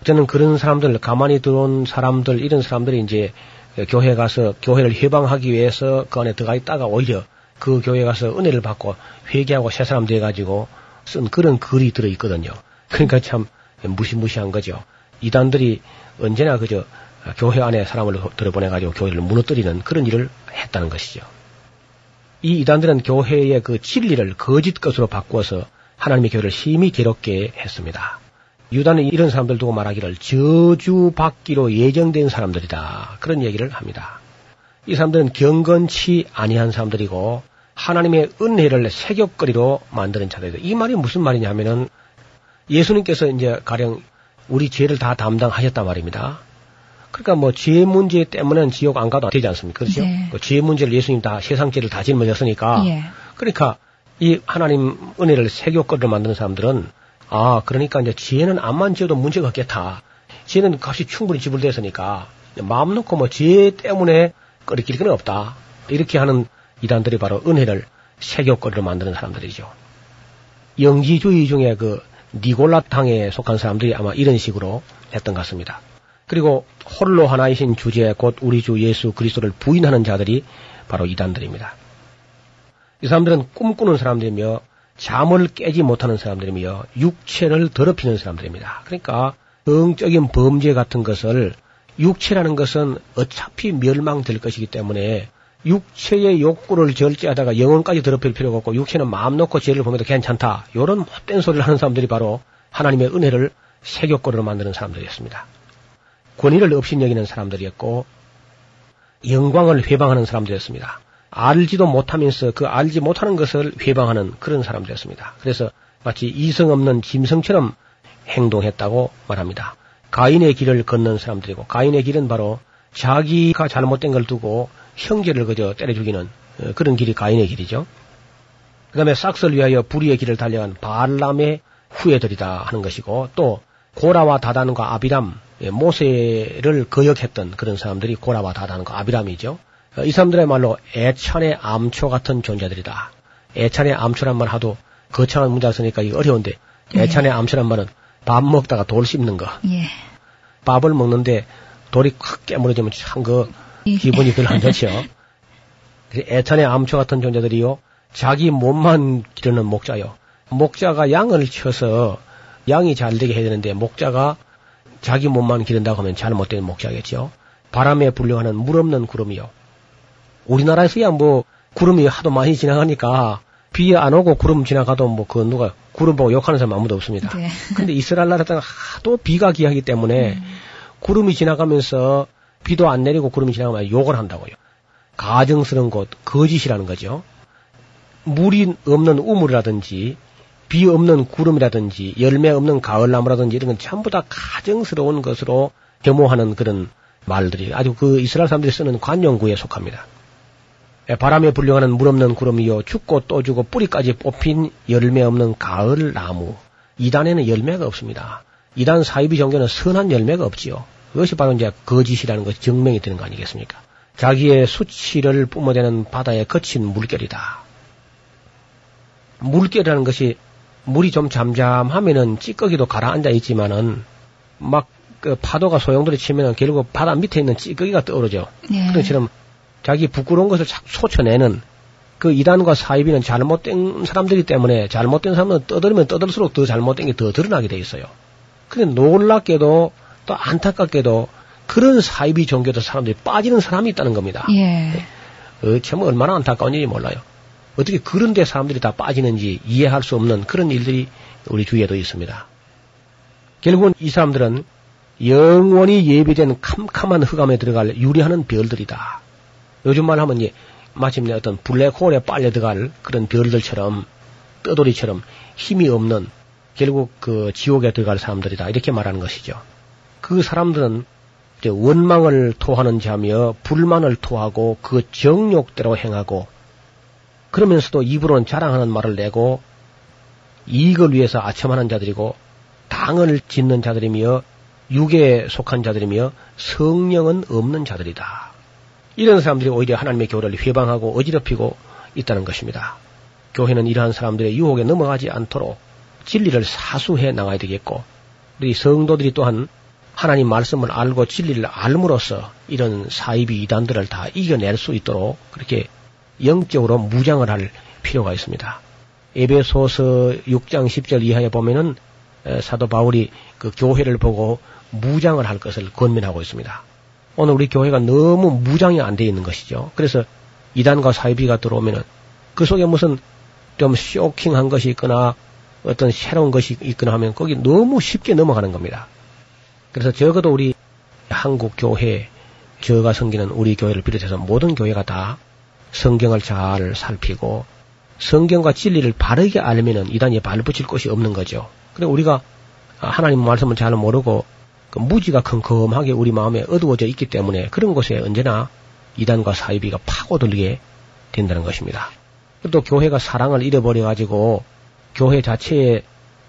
저는 그런 사람들, 가만히 들어온 사람들, 이런 사람들이 이제 교회 가서 교회를 해방하기 위해서 그 안에 들어가 있다가 오히려 그 교회 가서 은혜를 받고 회개하고 새 사람 돼 가지고 쓴 그런 글이 들어 있거든요. 그러니까 참 무시무시한 거죠. 이단들이 언제나 그저 교회 안에 사람을 들어보내 가지고 교회를 무너뜨리는 그런 일을 했다는 것이죠. 이 이단들은 교회의 그 진리를 거짓 것으로 바꾸어서 하나님의 교회를 심히 괴롭게 했습니다. 유다는 이런 사람들 두고 말하기를 저주받기로 예정된 사람들이다. 그런 얘기를 합니다. 이 사람들은 경건치 아니한 사람들이고 하나님의 은혜를 세격거리로 만드는 자들이다. 이 말이 무슨 말이냐 하면은 예수님께서 이제 가령 우리 죄를 다 담당하셨단 말입니다. 그러니까 뭐 죄 문제 때문에 지옥 안 가도 되지 않습니까? 그렇죠? 네. 그 죄 문제를 예수님 다 세상 죄를 다 짊어졌으니까 예. 그러니까 이 하나님 은혜를 세교거리로 만드는 사람들은 아 그러니까 이제 지혜는 암만 지어도 문제가 없겠다. 지혜는 값이 충분히 지불됐으니까 마음 놓고 뭐 지혜 때문에 끓이길 건 없다. 이렇게 하는 이단들이 바로 은혜를 세교거리로 만드는 사람들이죠. 영지주의 중에 그 니골라탕에 속한 사람들이 아마 이런 식으로 했던 것 같습니다. 그리고 홀로 하나이신 주제 곧 우리 주 예수 그리스도를 부인하는 자들이 바로 이단들입니다. 이 사람들은 꿈꾸는 사람들이며 잠을 깨지 못하는 사람들이며 육체를 더럽히는 사람들입니다. 그러니까 영적인 범죄 같은 것을 육체라는 것은 어차피 멸망될 것이기 때문에 육체의 욕구를 절제하다가 영혼까지 더럽힐 필요가 없고 육체는 마음 놓고 죄를 보면도 괜찮다. 이런 못된 소리를 하는 사람들이 바로 하나님의 은혜를 세교거리로 만드는 사람들이었습니다. 권위를 업신 여기는 사람들이었고 영광을 회방하는 사람들이었습니다. 알지도 못하면서 그 알지 못하는 것을 회방하는 그런 사람들이었습니다. 그래서 마치 이성 없는 짐승처럼 행동했다고 말합니다. 가인의 길을 걷는 사람들이고 가인의 길은 바로 자기가 잘못된 걸 두고 형제를 그저 때려 죽이는 어, 그런 길이 가인의 길이죠. 그 다음에 싹스를 위하여 불의의 길을 달려간 발람의 후예들이다 하는 것이고 또 고라와 다단과 아비람 예, 모세를 거역했던 그런 사람들이 고라와 다단과 아비람이죠. 어, 이 사람들의 말로 애찬의 암초 같은 존재들이다. 애찬의 암초란 말 하도 거창한 문자 쓰니까 이거 어려운데 애찬의 암초란 말은 밥 먹다가 돌 씹는 거. 예. 밥을 먹는데 돌이 확 깨물어지면 참 그 기분이 별로 안 좋죠. 애찬의 암초 같은 존재들이요. 자기 몸만 기르는 목자요. 목자가 양을 쳐서 양이 잘 되게 해야 되는데 목자가 자기 몸만 기른다고 하면 잘못된 목자겠죠. 바람에 불려가는 물 없는 구름이요. 우리나라에서야 뭐 구름이 하도 많이 지나가니까 비 안 오고 구름 지나가도 뭐 그 누가 구름 보고 욕하는 사람 아무도 없습니다. 네. 근데 이스라엘 나라는 하도 비가 귀하기 때문에 구름이 지나가면서 비도 안 내리고 구름이 지나가면 욕을 한다고요. 가정스러운 곳, 거짓이라는 거죠. 물이 없는 우물이라든지 비 없는 구름이라든지 열매 없는 가을나무라든지 이런 건 전부 다 가정스러운 것으로 겸호하는 그런 말들이 아주 그 이스라엘 사람들이 쓰는 관용구에 속합니다. 예, 바람에 불려가는 물 없는 구름이요 죽고 또 주고 뿌리까지 뽑힌 열매 없는 가을 나무 이단에는 열매가 없습니다. 이단 사이비 종교는 선한 열매가 없지요. 그것이 바로 이제 거짓이라는 것이 증명이 되는 거 아니겠습니까? 자기의 수치를 뿜어대는 바다에 거친 물결이다. 물결이라는 것이 물이 좀 잠잠하면은 찌꺼기도 가라앉아 있지만은 막 그 파도가 소용돌이 치면은 결국 바다 밑에 있는 찌꺼기가 떠오르죠. 네. 그런 것처럼 자기 부끄러운 것을 자꾸 솟쳐내는 그 이단과 사이비는 잘못된 사람들이기 때문에 잘못된 사람은 떠들면 떠들수록 더 잘못된 게 더 드러나게 돼 있어요. 근데 놀랍게도 또 안타깝게도 그런 사이비 종교도 사람들이 빠지는 사람이 있다는 겁니다. 예. 어, 참 얼마나 안타까운 일이 몰라요. 어떻게 그런 데 사람들이 다 빠지는지 이해할 수 없는 그런 일들이 우리 주위에도 있습니다. 결국은 이 사람들은 영원히 예비된 캄캄한 흑암에 들어갈 유리하는 별들이다. 요즘 말 하면 이제 마침내 어떤 블랙홀에 빨려 들어갈 그런 별들처럼 떠돌이처럼 힘이 없는 결국 그 지옥에 들어갈 사람들이다. 이렇게 말하는 것이죠. 그 사람들은 이제 원망을 토하는 자며 불만을 토하고 그 정욕대로 행하고 그러면서도 입으로는 자랑하는 말을 내고 이익을 위해서 아첨하는 자들이고 당을 짓는 자들이며 육에 속한 자들이며 성령은 없는 자들이다. 이런 사람들이 오히려 하나님의 교회를 회방하고 어지럽히고 있다는 것입니다. 교회는 이러한 사람들의 유혹에 넘어가지 않도록 진리를 사수해 나가야 되겠고 우리 성도들이 또한 하나님 말씀을 알고 진리를 알므로써 이런 사이비 이단들을 다 이겨낼 수 있도록 그렇게 영적으로 무장을 할 필요가 있습니다. 에베소서 6장 10절 이하에 보면은 에, 사도 바울이 그 교회를 보고 무장을 할 것을 권면하고 있습니다. 오늘 우리 교회가 너무 무장이 안 돼 있는 것이죠. 그래서 이단과 사이비가 들어오면은 그 속에 무슨 좀 쇼킹한 것이 있거나 어떤 새로운 것이 있거나 하면 거기 너무 쉽게 넘어가는 겁니다. 그래서 적어도 우리 한국 교회, 저가 섬기는 우리 교회를 비롯해서 모든 교회가 다 성경을 잘 살피고 성경과 진리를 바르게 알면은 이단에 발붙일 곳이 없는 거죠. 그리고 우리가 하나님 말씀을 잘 모르고 그 무지가 컴컴하게 우리 마음에 어두워져 있기 때문에 그런 곳에 언제나 이단과 사이비가 파고들게 된다는 것입니다. 또 교회가 사랑을 잃어버려 가지고 교회 자체에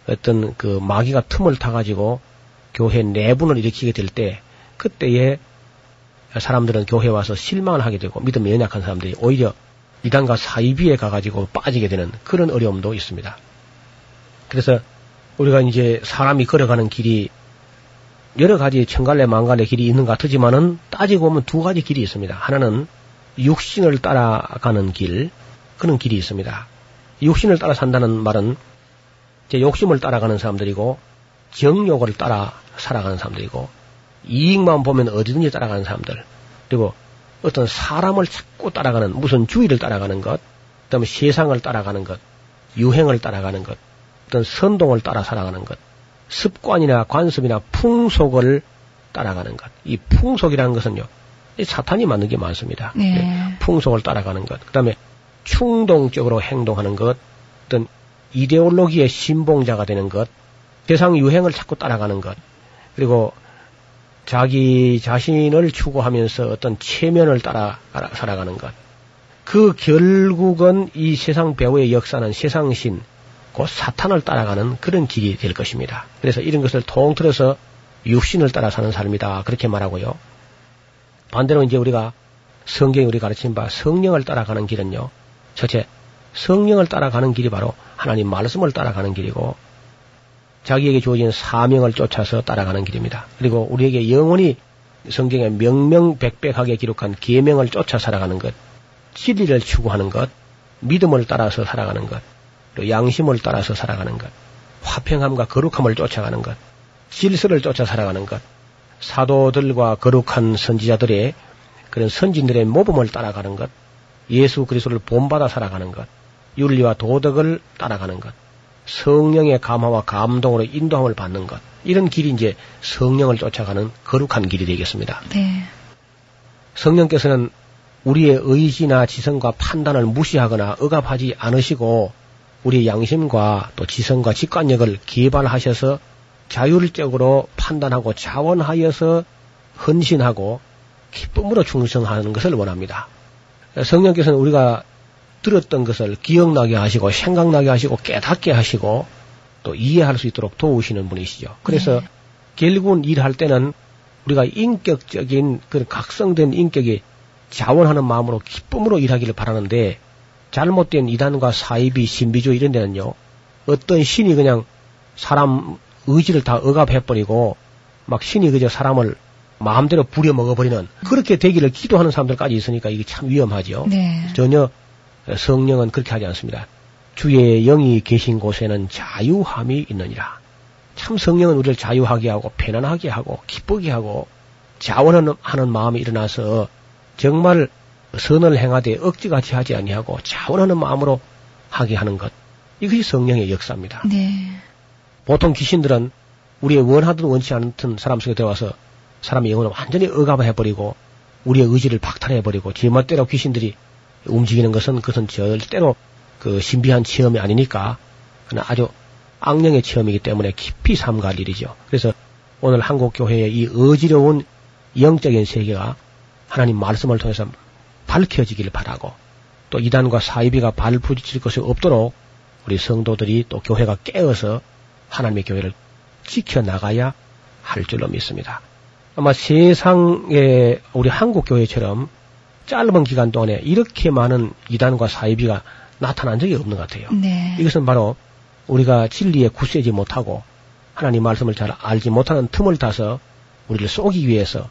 어떤 그 마귀가 틈을 타 가지고 교회 내분을 일으키게 될 때 그때에 사람들은 교회 와서 실망을 하게 되고 믿음이 연약한 사람들이 오히려 이단과 사이비에 가가지고 빠지게 되는 그런 어려움도 있습니다. 그래서 우리가 이제 사람이 걸어가는 길이 여러 가지 천갈래 만갈래 길이 있는 것 같지만은 따지고 보면 두 가지 길이 있습니다. 하나는 육신을 따라가는 길, 그런 길이 있습니다. 육신을 따라 산다는 말은 제 욕심을 따라가는 사람들이고 정욕을 따라 살아가는 사람들이고 이익만 보면 어디든지 따라가는 사람들 그리고 어떤 사람을 자꾸 따라가는 무슨 주의를 따라가는 것 그다음에 세상을 따라가는 것 유행을 따라가는 것 어떤 선동을 따라 살아가는 것 습관이나 관습이나 풍속을 따라가는 것 이 풍속이라는 것은요 이 사탄이 만든 게 많습니다 네. 풍속을 따라가는 것 그 다음에 충동적으로 행동하는 것 어떤 이데올로기의 신봉자가 되는 것 세상 유행을 자꾸 따라가는 것 그리고 자기 자신을 추구하면서 어떤 체면을 따라 살아가는 것. 그 결국은 이 세상 배후의 역사는 세상신, 곧 사탄을 따라가는 그런 길이 될 것입니다. 그래서 이런 것을 통틀어서 육신을 따라 사는 삶이다. 그렇게 말하고요. 반대로 이제 우리가 성경이 우리 가르친 바 성령을 따라가는 길은요. 첫째, 성령을 따라가는 길이 바로 하나님 말씀을 따라가는 길이고 자기에게 주어진 사명을 쫓아서 따라가는 길입니다. 그리고 우리에게 영원히 성경에 명명백백하게 기록한 계명을 쫓아 살아가는 것, 진리를 추구하는 것, 믿음을 따라서 살아가는 것, 그리고 양심을 따라서 살아가는 것, 화평함과 거룩함을 쫓아가는 것, 질서를 쫓아 살아가는 것, 사도들과 거룩한 선지자들의 그런 선진들의 모범을 따라가는 것, 예수 그리스도를 본받아 살아가는 것, 윤리와 도덕을 따라가는 것, 성령의 감화와 감동으로 인도함을 받는 것, 이런 길이 이제 성령을 쫓아가는 거룩한 길이 되겠습니다. 네. 성령께서는 우리의 의지나 지성과 판단을 무시하거나 억압하지 않으시고 우리의 양심과 또 지성과 직관력을 개발하셔서 자율적으로 판단하고 자원하여서 헌신하고 기쁨으로 충성하는 것을 원합니다. 성령께서는 우리가 들었던 것을 기억나게 하시고 생각나게 하시고 깨닫게 하시고 또 이해할 수 있도록 도우시는 분이시죠. 그래서 네. 결국은 일할 때는 우리가 인격적인 그런 각성된 인격이 자원하는 마음으로 기쁨으로 일하기를 바라는데 잘못된 이단과 사이비 신비주의 이런 데는요 어떤 신이 그냥 사람 의지를 다 억압해버리고 막 신이 그저 사람을 마음대로 부려먹어버리는 그렇게 되기를 기도하는 사람들까지 있으니까 이게 참 위험하죠. 네. 전혀 성령은 그렇게 하지 않습니다. 주의 영이 계신 곳에는 자유함이 있느니라. 참 성령은 우리를 자유하게 하고 편안하게 하고 기쁘게 하고 자원하는 하는 마음이 일어나서 정말 선을 행하되 억지같이 하지 아니하고 자원하는 마음으로 하게 하는 것. 이것이 성령의 역사입니다. 네. 보통 귀신들은 우리의 원하든 원치 않든 사람 속에 들어와서 사람의 영혼을 완전히 억압해버리고 우리의 의지를 박탈해버리고 제멋대로 귀신들이 움직이는 것은 그것은 절대로 그 신비한 체험이 아니니까 그냥 아주 악령의 체험이기 때문에 깊이 삼갈 일이죠. 그래서 오늘 한국 교회의 이 어지러운 영적인 세계가 하나님 말씀을 통해서 밝혀지기를 바라고 또 이단과 사이비가 발 부딪힐 것이 없도록 우리 성도들이 또 교회가 깨어서 하나님의 교회를 지켜나가야 할 줄로 믿습니다. 아마 세상에 우리 한국 교회처럼 짧은 기간 동안에 이렇게 많은 이단과 사이비가 나타난 적이 없는 것 같아요. 네. 이것은 바로 우리가 진리에 굳세지 못하고 하나님 말씀을 잘 알지 못하는 틈을 타서 우리를 쏘기 위해서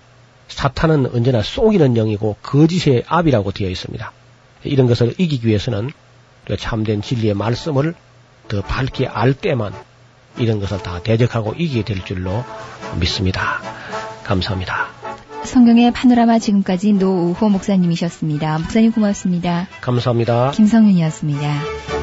사탄은 언제나 쏘기는 영이고 거짓의 압이라고 되어 있습니다. 이런 것을 이기기 위해서는 우리가 참된 진리의 말씀을 더 밝게 알 때만 이런 것을 다 대적하고 이기게 될 줄로 믿습니다. 감사합니다. 성경의 파노라마 지금까지 노우호 목사님이셨습니다. 목사님 고맙습니다. 감사합니다. 김성윤이었습니다.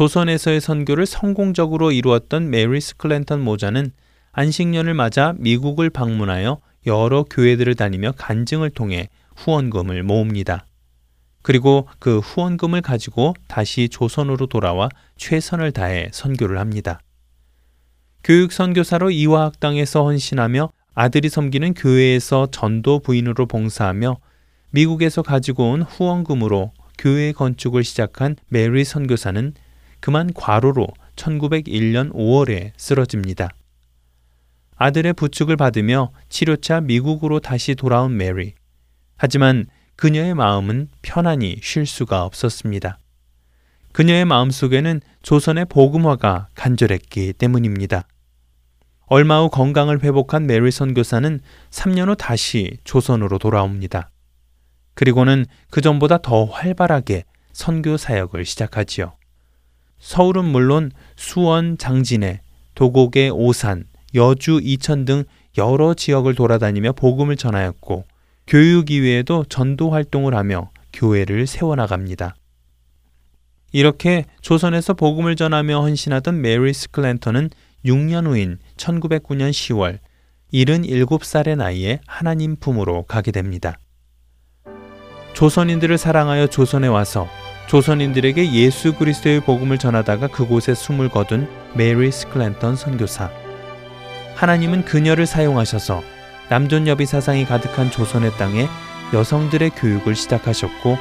조선에서의 선교를 성공적으로 이루었던 메리 스크랜턴 모자는 안식년을 맞아 미국을 방문하여 여러 교회들을 다니며 간증을 통해 후원금을 모읍니다. 그리고 그 후원금을 가지고 다시 조선으로 돌아와 최선을 다해 선교를 합니다. 교육 선교사로 이화학당에서 헌신하며 아들이 섬기는 교회에서 전도 부인으로 봉사하며 미국에서 가지고 온 후원금으로 교회 건축을 시작한 메리 선교사는 그만 과로로 1901년 5월에 쓰러집니다. 아들의 부축을 받으며 치료차 미국으로 다시 돌아온 메리. 하지만 그녀의 마음은 편안히 쉴 수가 없었습니다. 그녀의 마음 속에는 조선의 복음화가 간절했기 때문입니다. 얼마 후 건강을 회복한 메리 선교사는 3년 후 다시 조선으로 돌아옵니다. 그리고는 그 전보다 더 활발하게 선교 사역을 시작하지요. 서울은 물론 수원, 장진해, 도곡의 오산, 여주, 이천 등 여러 지역을 돌아다니며 복음을 전하였고 교육 이외에도 전도 활동을 하며 교회를 세워나갑니다. 이렇게 조선에서 복음을 전하며 헌신하던 메리 스클랜턴은 6년 후인 1909년 10월 77살의 나이에 하나님 품으로 가게 됩니다. 조선인들을 사랑하여 조선에 와서 조선인들에게 예수 그리스도의 복음을 전하다가 그곳에 숨을 거둔 메리 스클랜턴 선교사. 하나님은 그녀를 사용하셔서 남존여비 사상이 가득한 조선의 땅에 여성들의 교육을 시작하셨고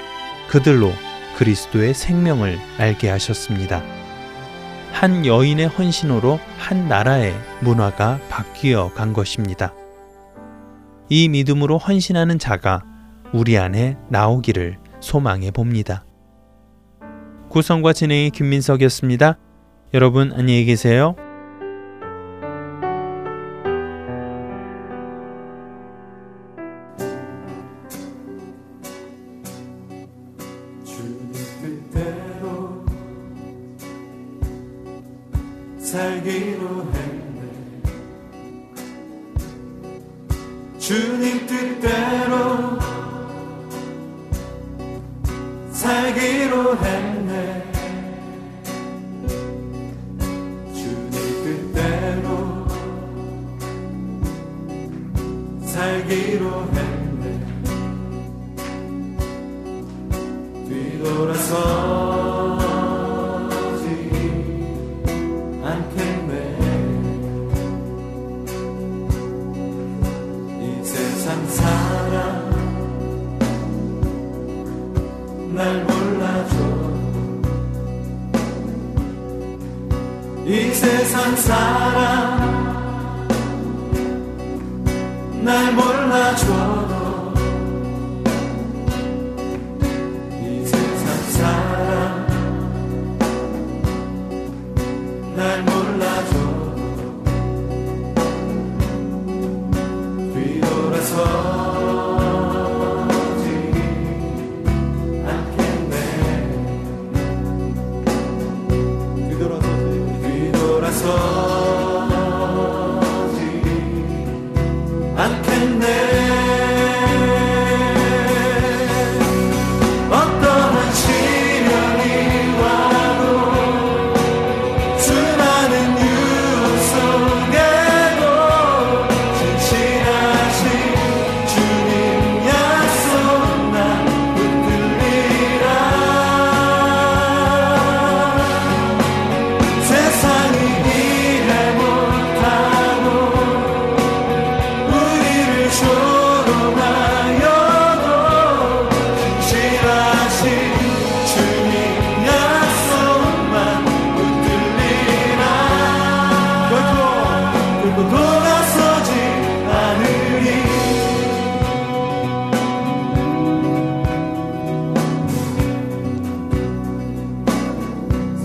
그들로 그리스도의 생명을 알게 하셨습니다. 한 여인의 헌신으로 한 나라의 문화가 바뀌어 간 것입니다. 이 믿음으로 헌신하는 자가 우리 안에 나오기를 소망해 봅니다. 구성과 진행의 김민석이었습니다. 여러분 안녕히 계세요. 살기로 했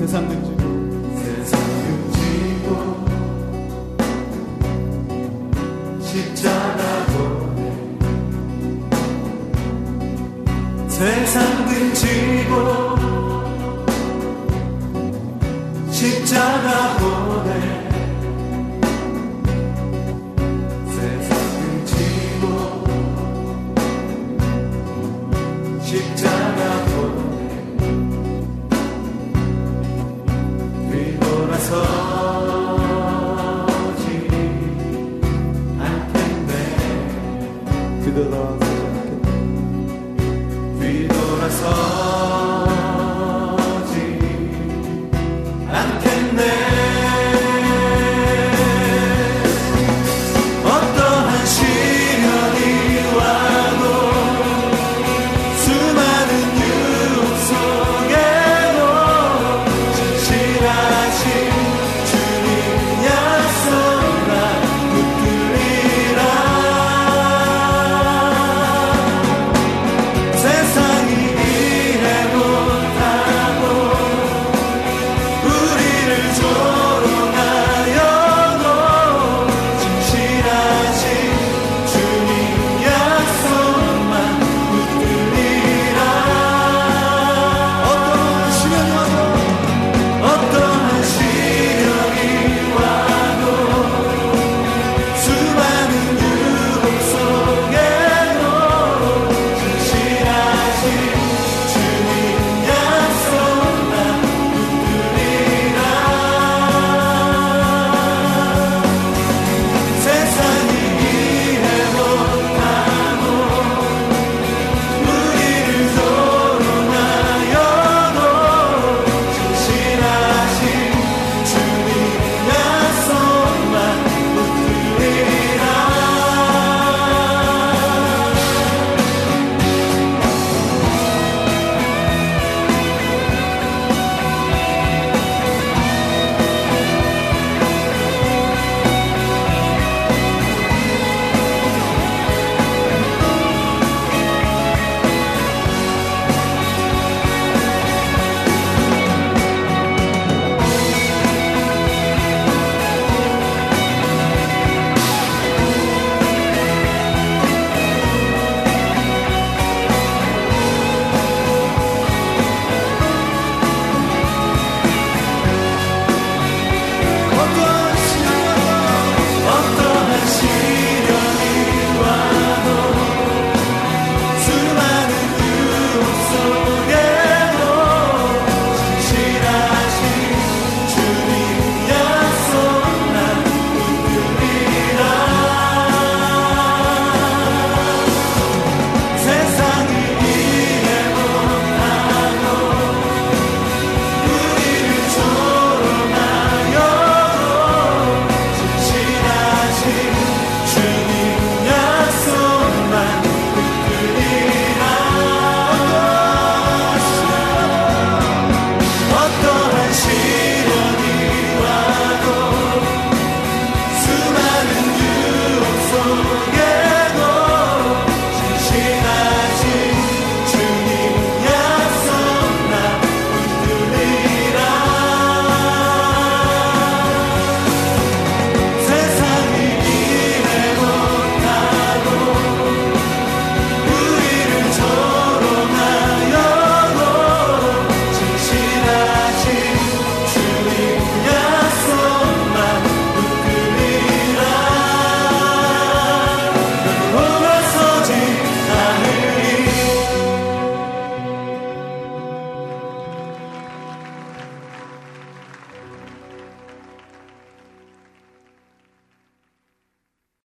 세상 등지고. 세상 등지고. 십자가 보내 세상 등지고. 십자가 보내